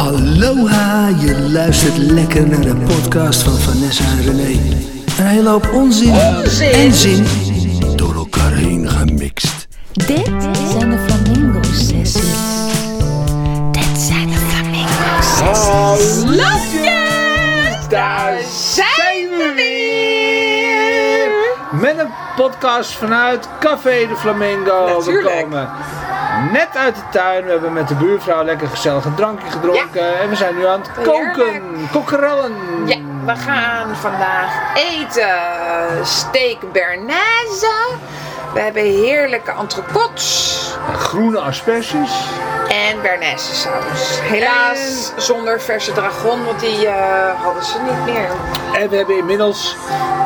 Aloha, je luistert lekker naar de podcast van Vanessa en René. Een hele hoop onzin, en zin door elkaar heen gemixt. Dit zijn de Flamingo Sessies. Dit zijn de Flamingo Sessies. Lafjes, daar zijn we weer! Met een podcast vanuit Café de Flamingo. Natuurlijk. We komen net uit de tuin. We hebben met de buurvrouw lekker gezellig een drankje gedronken. En we zijn nu aan het koken. Kokkerellen. Ja, we gaan vandaag eten steak bernaise. We hebben heerlijke entrecotes Groene asperges. en bernaise saus. Helaas zonder verse dragon, want die eh, hadden ze niet meer. En we hebben inmiddels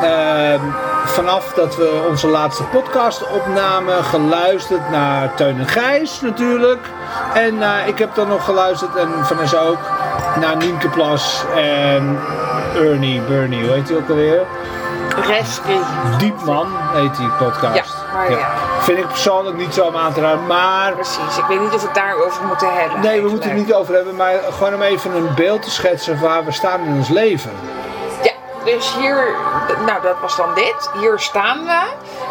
ehm, vanaf dat we onze laatste podcast opnamen geluisterd naar Teun en Gijs natuurlijk. En eh, ik heb dan nog geluisterd en Vanessa ook naar Nienke Plas en Ernie, Bernie, hoe heet hij ook alweer? Rescue. Diepman heet die podcast. Ja, maar ja. Vind ik persoonlijk niet zo om aan te raden, maar... Precies, ik weet niet of we het daarover moeten hebben. Nee, we moeten het niet over hebben, maar gewoon om even een beeld te schetsen van waar we staan in ons leven. Dus hier, nou dat was dan dit. Hier staan we.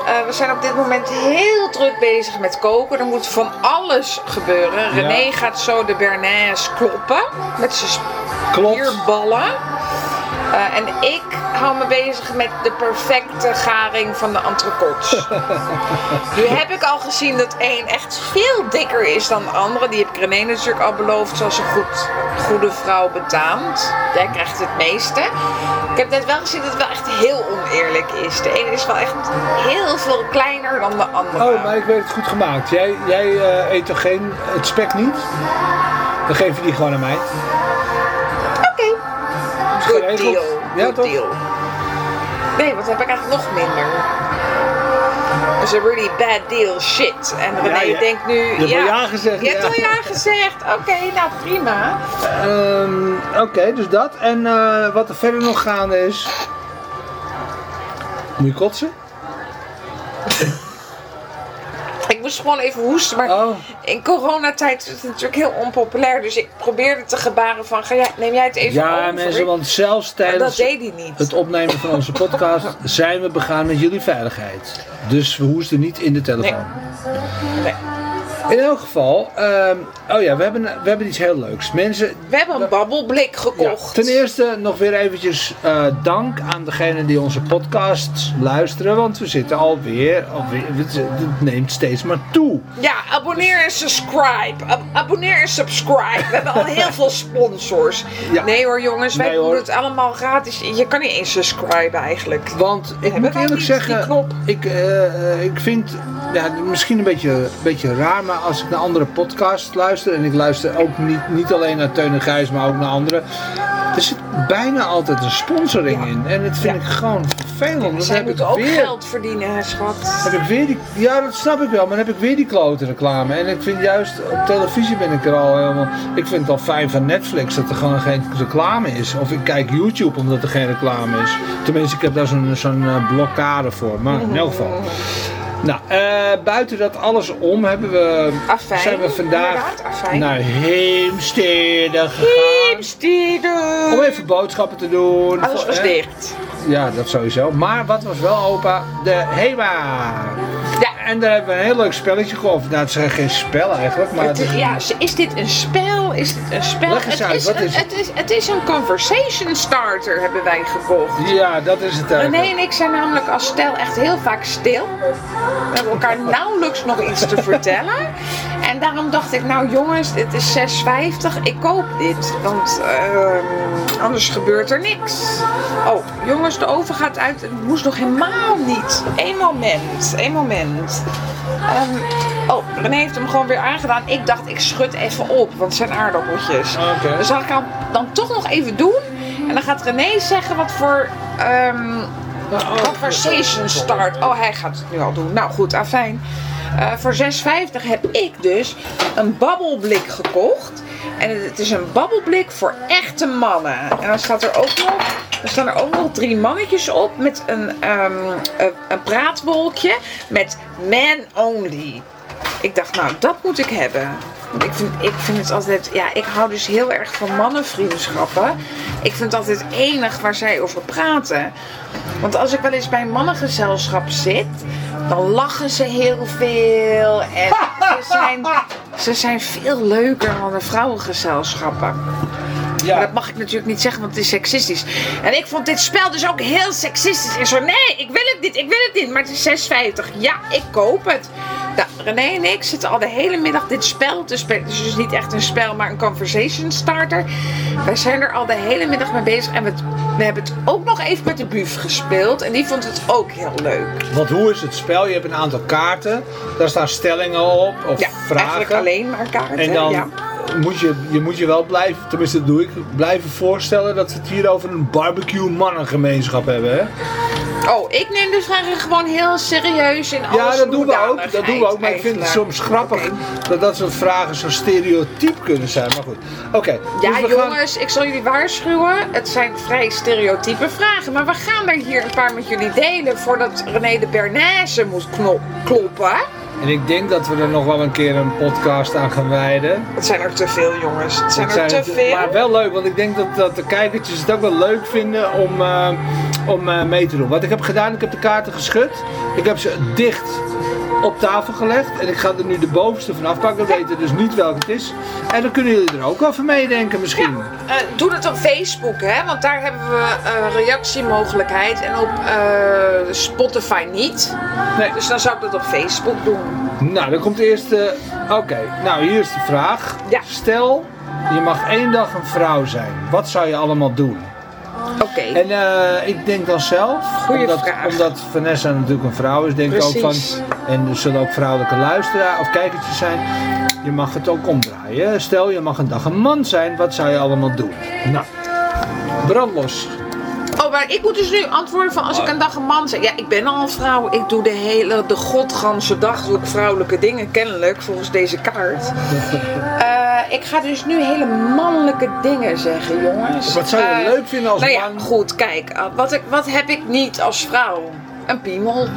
Eh, we zijn op dit moment heel druk bezig met koken. Er moet van alles gebeuren. René gaat zo de Bernays kloppen met zijn spierballen. Eh, en ik hou me bezig met de perfecte garing van de entrecotes. nu heb ik al gezien dat één echt veel dikker is dan de andere. Die heb ik René natuurlijk al beloofd, zoals een goed, goede vrouw betaamt. Jij krijgt het meeste. Ik heb net wel gezien dat het wel echt heel oneerlijk is. De ene is wel echt heel veel kleiner dan de andere. Oh, maar ik weet het goed gemaakt. Jij, jij eh, eet toch geen, het spek niet? Dan geef je die gewoon aan mij. Good deal. Ja, Good toch? deal. Nee, wat heb ik eigenlijk nog minder? Dat is een really bad deal shit. En René Ja, je- denkt nu... je hebt al ja gezegd, Je hebt ja. al ja gezegd. Oké, nou prima. Ehm, Oké, dus dat. En eh, wat er verder nog gaande is. Moet je kotsen? Moest gewoon even hoesten, maar Oh. in coronatijd is het natuurlijk heel onpopulair. Dus ik probeerde te gebaren van, ga jij, neem jij het even Ja, over? mensen, want zelfs tijdens het opnemen van onze podcast zijn we begaan met jullie veiligheid. Dus we hoesten niet in de telefoon. Nee. In elk geval, ehm, oh ja, we hebben, we hebben iets heel leuks. Mensen, We hebben een babbelblik Ja, gekocht. ten eerste nog weer eventjes eh, dank aan degenen die onze podcast luisteren. Want we zitten alweer, alweer het, het neemt steeds maar toe. Ja, abonneer en subscribe. Ab- abonneer en subscribe. We hebben al heel veel sponsors. Ja. Nee hoor jongens, wij Nee, doen hoor. het allemaal gratis. Je kan niet eens subscriben eigenlijk. Want ik hebben moet eerlijk zeggen, ik, eh, eh, ik vind ja, misschien een beetje, beetje raar, maar als ik naar andere podcasts luister, en ik luister ook niet, niet alleen naar Teun en Gijs, maar ook naar anderen, er zit bijna altijd een sponsoring in. En dat vind ik gewoon vervelend. Zij heb ik moeten ook weer geld verdienen, hè, schat. Heb ik weer die, ja, dat snap ik wel, maar dan heb ik weer die klote reclame. En ik vind juist, op televisie ben ik er al helemaal... Ik vind het al fijn van Netflix dat er gewoon geen reclame is. Of ik kijk YouTube omdat er geen reclame is. Tenminste, ik heb daar zo'n zo'n eh, blokkade voor. Maar in elk geval. Nou, eh, buiten dat alles om hebben we, Afijn, zijn we vandaag naar Heemstede gegaan. Heemstede. Om even boodschappen te doen. Alles was Hè? dicht. Ja, dat sowieso. Maar wat was wel open? De HEMA. Ja. En daar hebben we een heel leuk spelletje gehoord. Nou, het is geen spel eigenlijk, maar Het het is, is- ja, is dit een spel? Is dit een spel? Leg eens het, uit, is, wat een- is het? het, is, het is een conversation starter, hebben wij gekocht. ja, dat is het René eigenlijk. en ik zijn namelijk als stel echt heel vaak stil. We hebben elkaar nauwelijks nog iets te vertellen. En daarom dacht ik, nou jongens, dit is 6,50. Ik koop dit. Want ehm, anders gebeurt er niks. Oh, jongens, de oven gaat uit. Het moest nog helemaal niet. Eén moment. Één moment. Ehm, oh, René heeft hem gewoon weer aangedaan. Ik dacht, ik schud even op, want het zijn aardappeltjes. Oké. Dus zal ik hem dan toch nog even doen. En dan gaat René zeggen wat voor ehm, conversation start. Oh, hij gaat het nu al doen. Nou goed, afijn. Eh voor 6,50 heb ik dus een babbelblik gekocht. En het is een babbelblik voor echte mannen. En dan staat er ook nog, er staan er ook nog drie mannetjes op met een, ehm, een, praatwolkje met man only. Ik dacht, nou, dat moet ik hebben. Ik vind, ik vind het altijd, ja, ik hou dus heel erg van mannenvriendschappen. Ik vind het altijd enig waar zij over praten. Want als ik wel eens bij een mannengezelschap zit, dan lachen ze heel veel. En ze zijn, ze zijn veel leuker dan de vrouwengezelschappen. Maar dat mag ik natuurlijk niet zeggen, want het is seksistisch. En ik vond dit spel dus ook heel seksistisch. En zo, nee, ik wil het niet, ik wil het niet. Maar het is 6,50. Ja, ik koop het. Nou, René en ik zitten al de hele middag dit spel te spelen. Het is dus niet echt een spel, maar een conversation starter. Wij zijn er al de hele middag mee bezig. En we, we hebben het ook nog even met de buf gespeeld. En die vond het ook heel leuk. Want hoe is het spel? Je hebt een aantal kaarten. Daar staan stellingen op of Ja, eigenlijk vragen. alleen maar kaarten. En dan ja. moet je, je moet je wel blijven, tenminste dat doe ik, blijven voorstellen dat we het hier over een barbecue mannengemeenschap hebben. Hè? Oh, ik neem de vragen gewoon heel serieus in alle Ja, dat doen we ook. Dat doen we ook. Maar ik vind het soms grappig dat dat soort vragen zo stereotyp kunnen zijn. Maar goed. Oké. Ja, dus gaan- jongens, ik zal jullie waarschuwen. Het zijn vrij stereotype vragen. Maar we gaan er hier een paar met jullie delen voordat René de Bernaise moet kloppen. En ik denk dat we er nog wel een keer een podcast aan gaan wijden. Het zijn er te veel, jongens. Het zijn Het er te veel. Maar wel leuk, want ik denk dat, dat de kijkertjes het ook wel leuk vinden om, eh, om eh, mee te doen. Wat ik heb gedaan, ik heb de kaarten geschud. Ik heb ze dicht op tafel gelegd. En ik ga er nu de bovenste van afpakken. We weten dus niet welke het is. En dan kunnen jullie er ook wel van meedenken misschien. Eh, doe dat op Facebook, hè? Want daar hebben we eh, reactiemogelijkheid. En op eh, Spotify niet. Nee. Dus dan zou ik dat op Facebook doen. Nou, dan komt de eerste. Oké, nou hier is de vraag. Ja. Stel, je mag één dag een vrouw zijn. Wat zou je allemaal doen? Oké. En eh, ik denk dan zelf, Goeie omdat, vraag. omdat Vanessa natuurlijk een vrouw is, denk ik ook van, en er zullen ook vrouwelijke luisteraars of kijkertjes zijn, je mag het ook omdraaien. Stel, je mag een dag een man zijn, wat zou je allemaal doen? Nou, brandlos. Oh, maar ik moet dus nu antwoorden van als ik een dag een man zeg. Ja, ik ben al een vrouw. Ik doe de hele, de godganse dag doe ik vrouwelijke dingen, kennelijk, volgens deze kaart. Eh, ik ga dus nu hele mannelijke dingen zeggen, jongens. Wat zou je Eh, leuk vinden als Nou ja, man? goed, kijk. eh, wat, ik, wat heb ik niet als vrouw? Een piemel.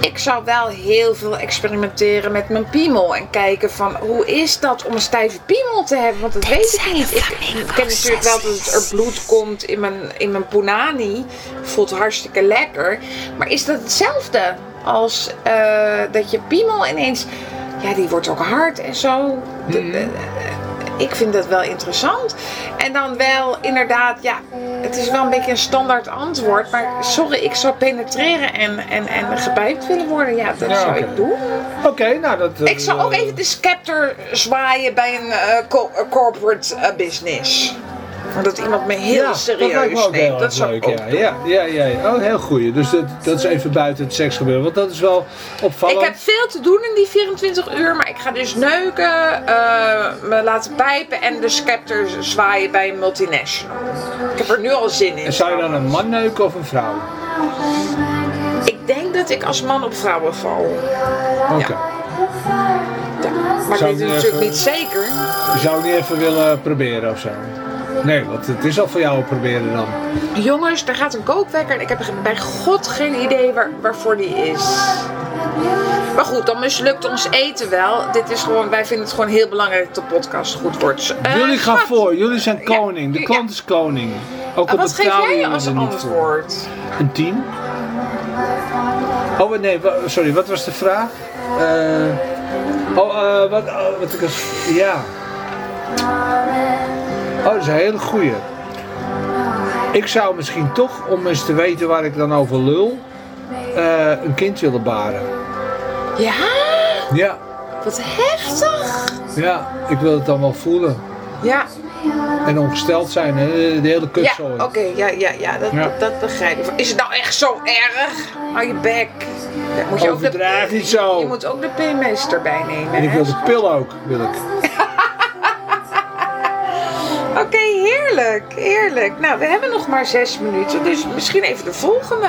Ik zou wel heel veel experimenteren met mijn piemel. En kijken van hoe is dat om een stijve piemel te hebben. Want dat weet ik niet. Ik, ik ken natuurlijk wel dat het er bloed komt in mijn, in mijn punani. Voelt hartstikke lekker. Maar is dat hetzelfde als eh, dat je piemel ineens... Ja, die wordt ook hard en zo. Ik vind dat wel interessant. En dan wel inderdaad, ja, het is wel een beetje een standaard antwoord. Maar sorry, ik zou penetreren en, en, en gepijpt willen worden. Ja, dat Ja, zou ik doen. Oké, nou dat... eh, Ik zou ook even de scepter zwaaien bij een eh, eh, corporate eh, business. Dat iemand me heel ja, dat serieus heel neemt. Dat zou leuk, ja. Ja, ja, ja, ja. Oh, heel goeie. Dus dat, dat is even buiten het seksgebeuren, want dat is wel opvallend. Ik heb veel te doen in die 24 uur, maar ik ga dus neuken, eh, me laten pijpen en de scepter zwaaien bij een multinational. Ik heb er nu al zin in. En zou je dan een man neuken of een vrouw? Ik denk dat ik als man op vrouwen val. Oké. Ja. Maar Zou ik weet je het natuurlijk even- niet zeker. Je zou niet even willen proberen of zo? Nee, want het is al voor jou proberen dan. Jongens, daar gaat een kookwekker en ik heb bij god geen idee waar, waarvoor die is. Maar goed, dan mislukt ons eten wel. Dit is gewoon, wij vinden het gewoon heel belangrijk dat de podcast goed wordt. Eh, jullie gaan voor, jullie zijn koning. De Ja. klant is koning. Ook al Wat geef jij als antwoord? Een tien? Oh nee, sorry, wat was de vraag? Eh, oh, eh, wat, oh, wat ik als. Ja. Oh, dat is een hele goeie. Ik zou misschien toch, om eens te weten waar ik dan over lul, eh, een kind willen baren. Ja? Ja, Wat heftig. ja, ik wil het dan wel voelen. Ja, En ongesteld zijn, hè, de hele ja kutzooi. oké, ja, ja, ja, dat, Ja. Dat, dat begrijp ik. Is het nou echt zo erg? Hou je bek. Ja, moet je ook de, Overdrijf niet zo. Je moet ook de PMS erbij nemen. En ik wil de pil ook, wil ik. heerlijk, heerlijk. Nou, we hebben nog maar zes minuten, dus misschien even de volgende.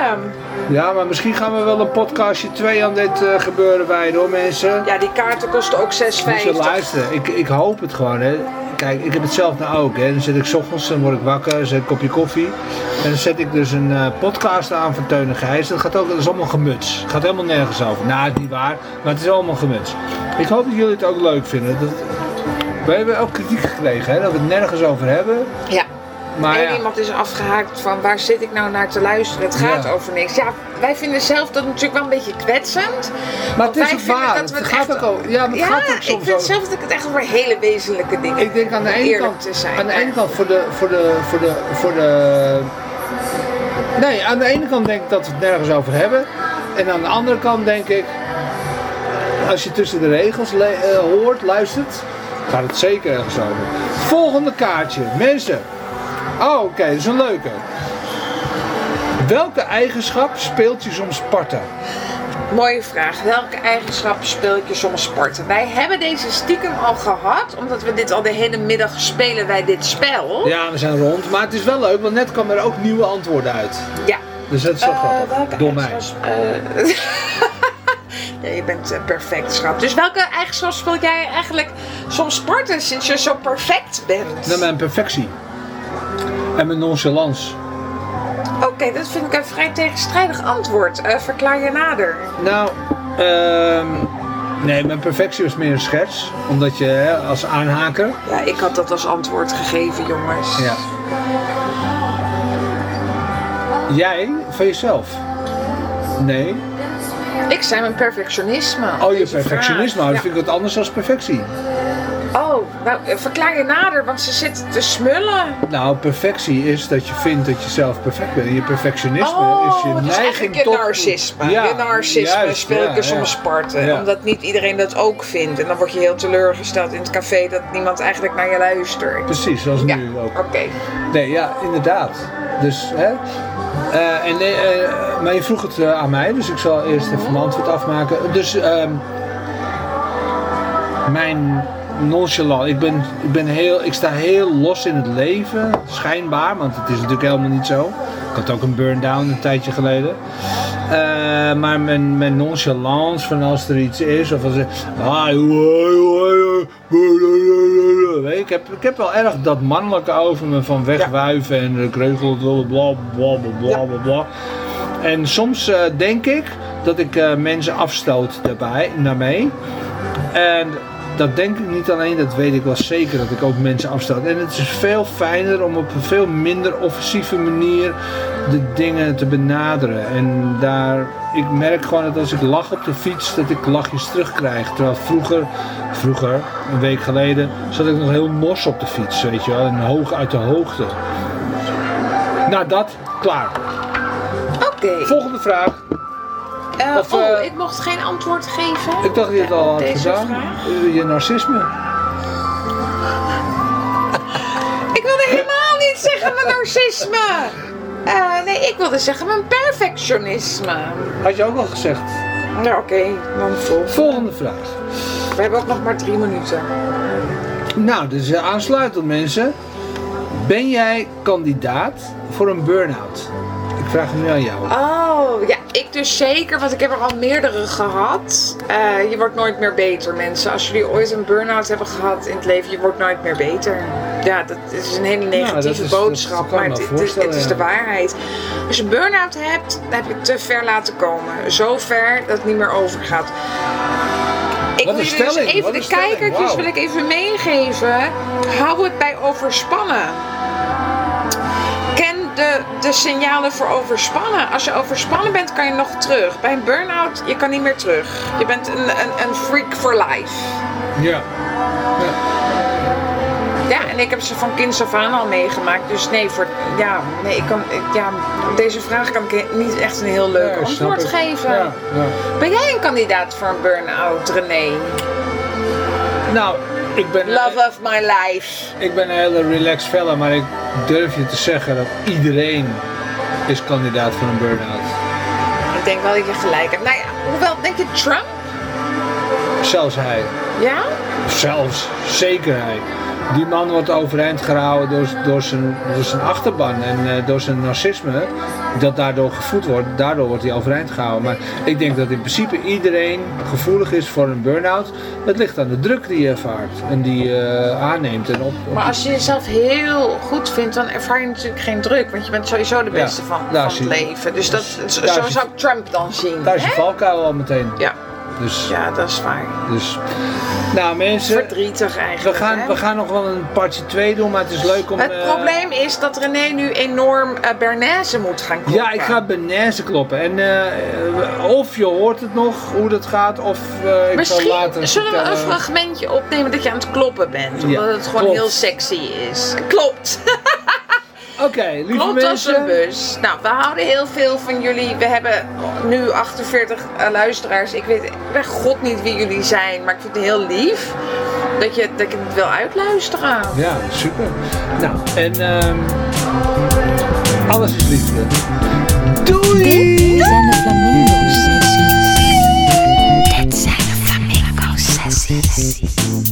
Ja, maar misschien gaan we wel een podcastje 2 aan dit eh, gebeuren wijden hoor mensen. Ja, die kaarten kosten ook Moet je 6,50. luisteren. Ik, ik hoop het gewoon hè. Kijk, ik heb het zelf nou ook hè. Dan zit ik 's ochtends, dan word ik wakker, zet een kopje koffie. En dan zet ik dus een eh, podcast aan van Teun en Gijs. Dat gaat ook, dat is allemaal gemuts. Het gaat helemaal nergens over. Nou, het is niet waar, maar het is allemaal gemuts. Ik hoop dat jullie het ook leuk vinden. Dat, We hebben ook kritiek gekregen, hè, dat we het nergens over hebben. Ja. Maar en ja, iemand is afgehaakt van waar zit ik nou naar te luisteren? Het gaat Ja. over niks. Ja, wij vinden zelf dat natuurlijk wel een beetje kwetsend. maar het wij is vinden waar. dat we Het het gaat echt- ook over, ja, maar ja, gaat ook ik soms vind over- zelf dat ik het echt over hele wezenlijke dingen Ik denk aan de ene kant, te zijn. aan de ene kant voor de, voor de, voor de, voor de, nee, aan de ene kant denk ik dat we het nergens over hebben. En aan de andere kant denk ik, als je tussen de regels eh, hoort, luistert, gaat het zeker ergens over. Volgende kaartje, mensen. Oh, oké, dat is een leuke. Welke eigenschap speelt je soms parten? Mooie vraag. Welke eigenschap speel je soms sporten? Wij hebben deze stiekem al gehad, omdat we dit al de hele middag spelen wij dit spel. Ja, we zijn rond, maar het is wel leuk, want net kwamen er ook nieuwe antwoorden uit. Ja. Dus dat is wel Eh, grappig. welke Door mij. eh, bent eh, perfect, schat. Dus welke eigenschap speel jij eigenlijk soms sporten sinds je zo perfect bent? Naar mijn perfectie. En mijn nonchalance. Oké, dat vind ik een vrij tegenstrijdig antwoord. Eh, verklaar je nader. Nou, ehm, nee, mijn perfectie was meer een schets. Omdat je hè, als aanhaker. Ja, ik had dat als antwoord gegeven, jongens. Ja. Jij van jezelf? Nee. Ik zei mijn perfectionisme. Oh, je perfectionisme. Dat Ja. vind ik wat anders dan perfectie. Oh, nou, verklaar je nader, want ze zit te smullen. Nou, perfectie is dat je vindt dat je zelf perfect bent. En je perfectionisme is je Oh, dus neiging eigenlijk je tot... narcisme. Ja, je narcisme juist, speel ja, er soms ja. sparten. Ja. Omdat niet iedereen dat ook vindt. En dan word je heel teleurgesteld in het café dat niemand eigenlijk naar je luistert. Precies, zoals nu ook. oké. Nee, ja, inderdaad. Dus, hè. Eh, en, eh, maar je vroeg het eh, aan mij, dus ik zal eerst even mijn antwoord afmaken. Dus, ehm, mijn nonchalant, ik, ben, ik, ben heel, ik sta heel los in het leven, schijnbaar, want het is natuurlijk helemaal niet zo. Ik had ook een burn-down een tijdje geleden. Eh, maar mijn, mijn nonchalance van als er iets is, of als er. Ah, ik, heb, ik heb wel erg dat mannelijke over me van wegwuiven en het wel, bla bla bla bla bla bla. En soms eh, denk ik dat ik eh, mensen afstoot daarbij, daarmee. En dat denk ik niet alleen, dat weet ik wel zeker dat ik ook mensen afstoot. En het is veel fijner om op een veel minder offensieve manier de dingen te benaderen. En daar, ik merk gewoon dat als ik lach op de fiets, dat ik lachjes terugkrijg. Terwijl vroeger, vroeger, een week geleden, zat ik nog heel mos op de fiets, weet je wel. En hoog uit de hoogte. Nou, dat, klaar. Oké. Volgende vraag. Eh, of, oh, eh, ik mocht geen antwoord geven. Ik dacht dat je het al had gedaan. vraag. Eh, Je narcisme. Ik wilde helemaal niet zeggen mijn narcisme. Nee, ik wilde zeggen mijn perfectionisme. Had je ook al gezegd. Nou, oké, dan vol. Volgende vraag. We hebben ook nog maar drie minuten. Nou, dus aansluitend mensen. Ben jij kandidaat voor een burn-out? Ik vraag hem nu aan jou. Oh, ja, dus zeker, want ik heb er al meerdere gehad. Eh, je wordt nooit meer beter, mensen. Als jullie ooit een burn-out hebben gehad in het leven, je wordt nooit meer beter. Ja, dat is een hele negatieve is- boodschap, maar het, het is, het de waarheid. Als je burn-out hebt, dan heb je te ver laten komen. Zo ver dat het niet meer overgaat. Ik wil jullie dus even de kijkertjes wil ik even meegeven. Hou het bij overspannen. De, de signalen voor overspannen. Als je overspannen bent, kan je nog terug. Bij een burn-out, je kan niet meer terug. Je bent een, een, een freak for life. Ja. Ja, en ik heb ze van kinds af aan al meegemaakt. Dus nee, voor, ja, nee ik kan, ik, ja, op deze vraag kan ik niet echt een heel leuk antwoord geven. Ja, ja. Ben jij een kandidaat voor een burn-out, René? Nou, ik ben, Love of my life. ik ben een hele relaxed fella, maar ik durf je te zeggen dat iedereen is kandidaat voor een burn-out. Ik denk wel dat je gelijk hebt. Nou ja, hoewel, denk je Trump? Zelfs hij. Ja? Zelfs, zeker hij. Die man wordt overeind gehouden door, door, zijn, door zijn achterban en eh, door zijn narcisme. Dat daardoor gevoed wordt, daardoor wordt hij overeind gehouden. Maar ik denk dat in principe iedereen gevoelig is voor een burn-out. Het ligt aan de druk die je ervaart en die je eh, aanneemt. En op, op Maar als je jezelf heel goed vindt, dan ervaar je natuurlijk geen druk. Want je bent sowieso de Ja, beste van, het je. leven. Dus dat, zo zou ik Trump dan zien. daar is je valkuil al meteen. Ja. Dus, Ja, dat is waar. dus nou mensen, Verdrietig we eigenlijk. gaan, hè? we gaan nog wel een partje 2 doen, maar het is leuk om... Het eh, probleem is dat René nu enorm uh, Bernaise moet gaan kloppen. Ja, ik ga Benaise kloppen. En eh, of je hoort het nog, hoe dat gaat, of eh, ik Misschien zal later zullen we een fragmentje opnemen dat je aan het kloppen bent. Omdat Ja, het gewoon klopt. heel sexy is. Klopt. Oké, okay, Klopt als een bus. Nou, we houden heel veel van jullie. We hebben nu 48 eh, luisteraars. Ik weet bij god niet wie jullie zijn, maar ik vind het heel lief dat je, dat ik het wil uitluisteren. Ja, super. Nou, en um, alles is liefde. Doei! Dit zijn de flamingo-sessies. Dit zijn de flamingo-sessies.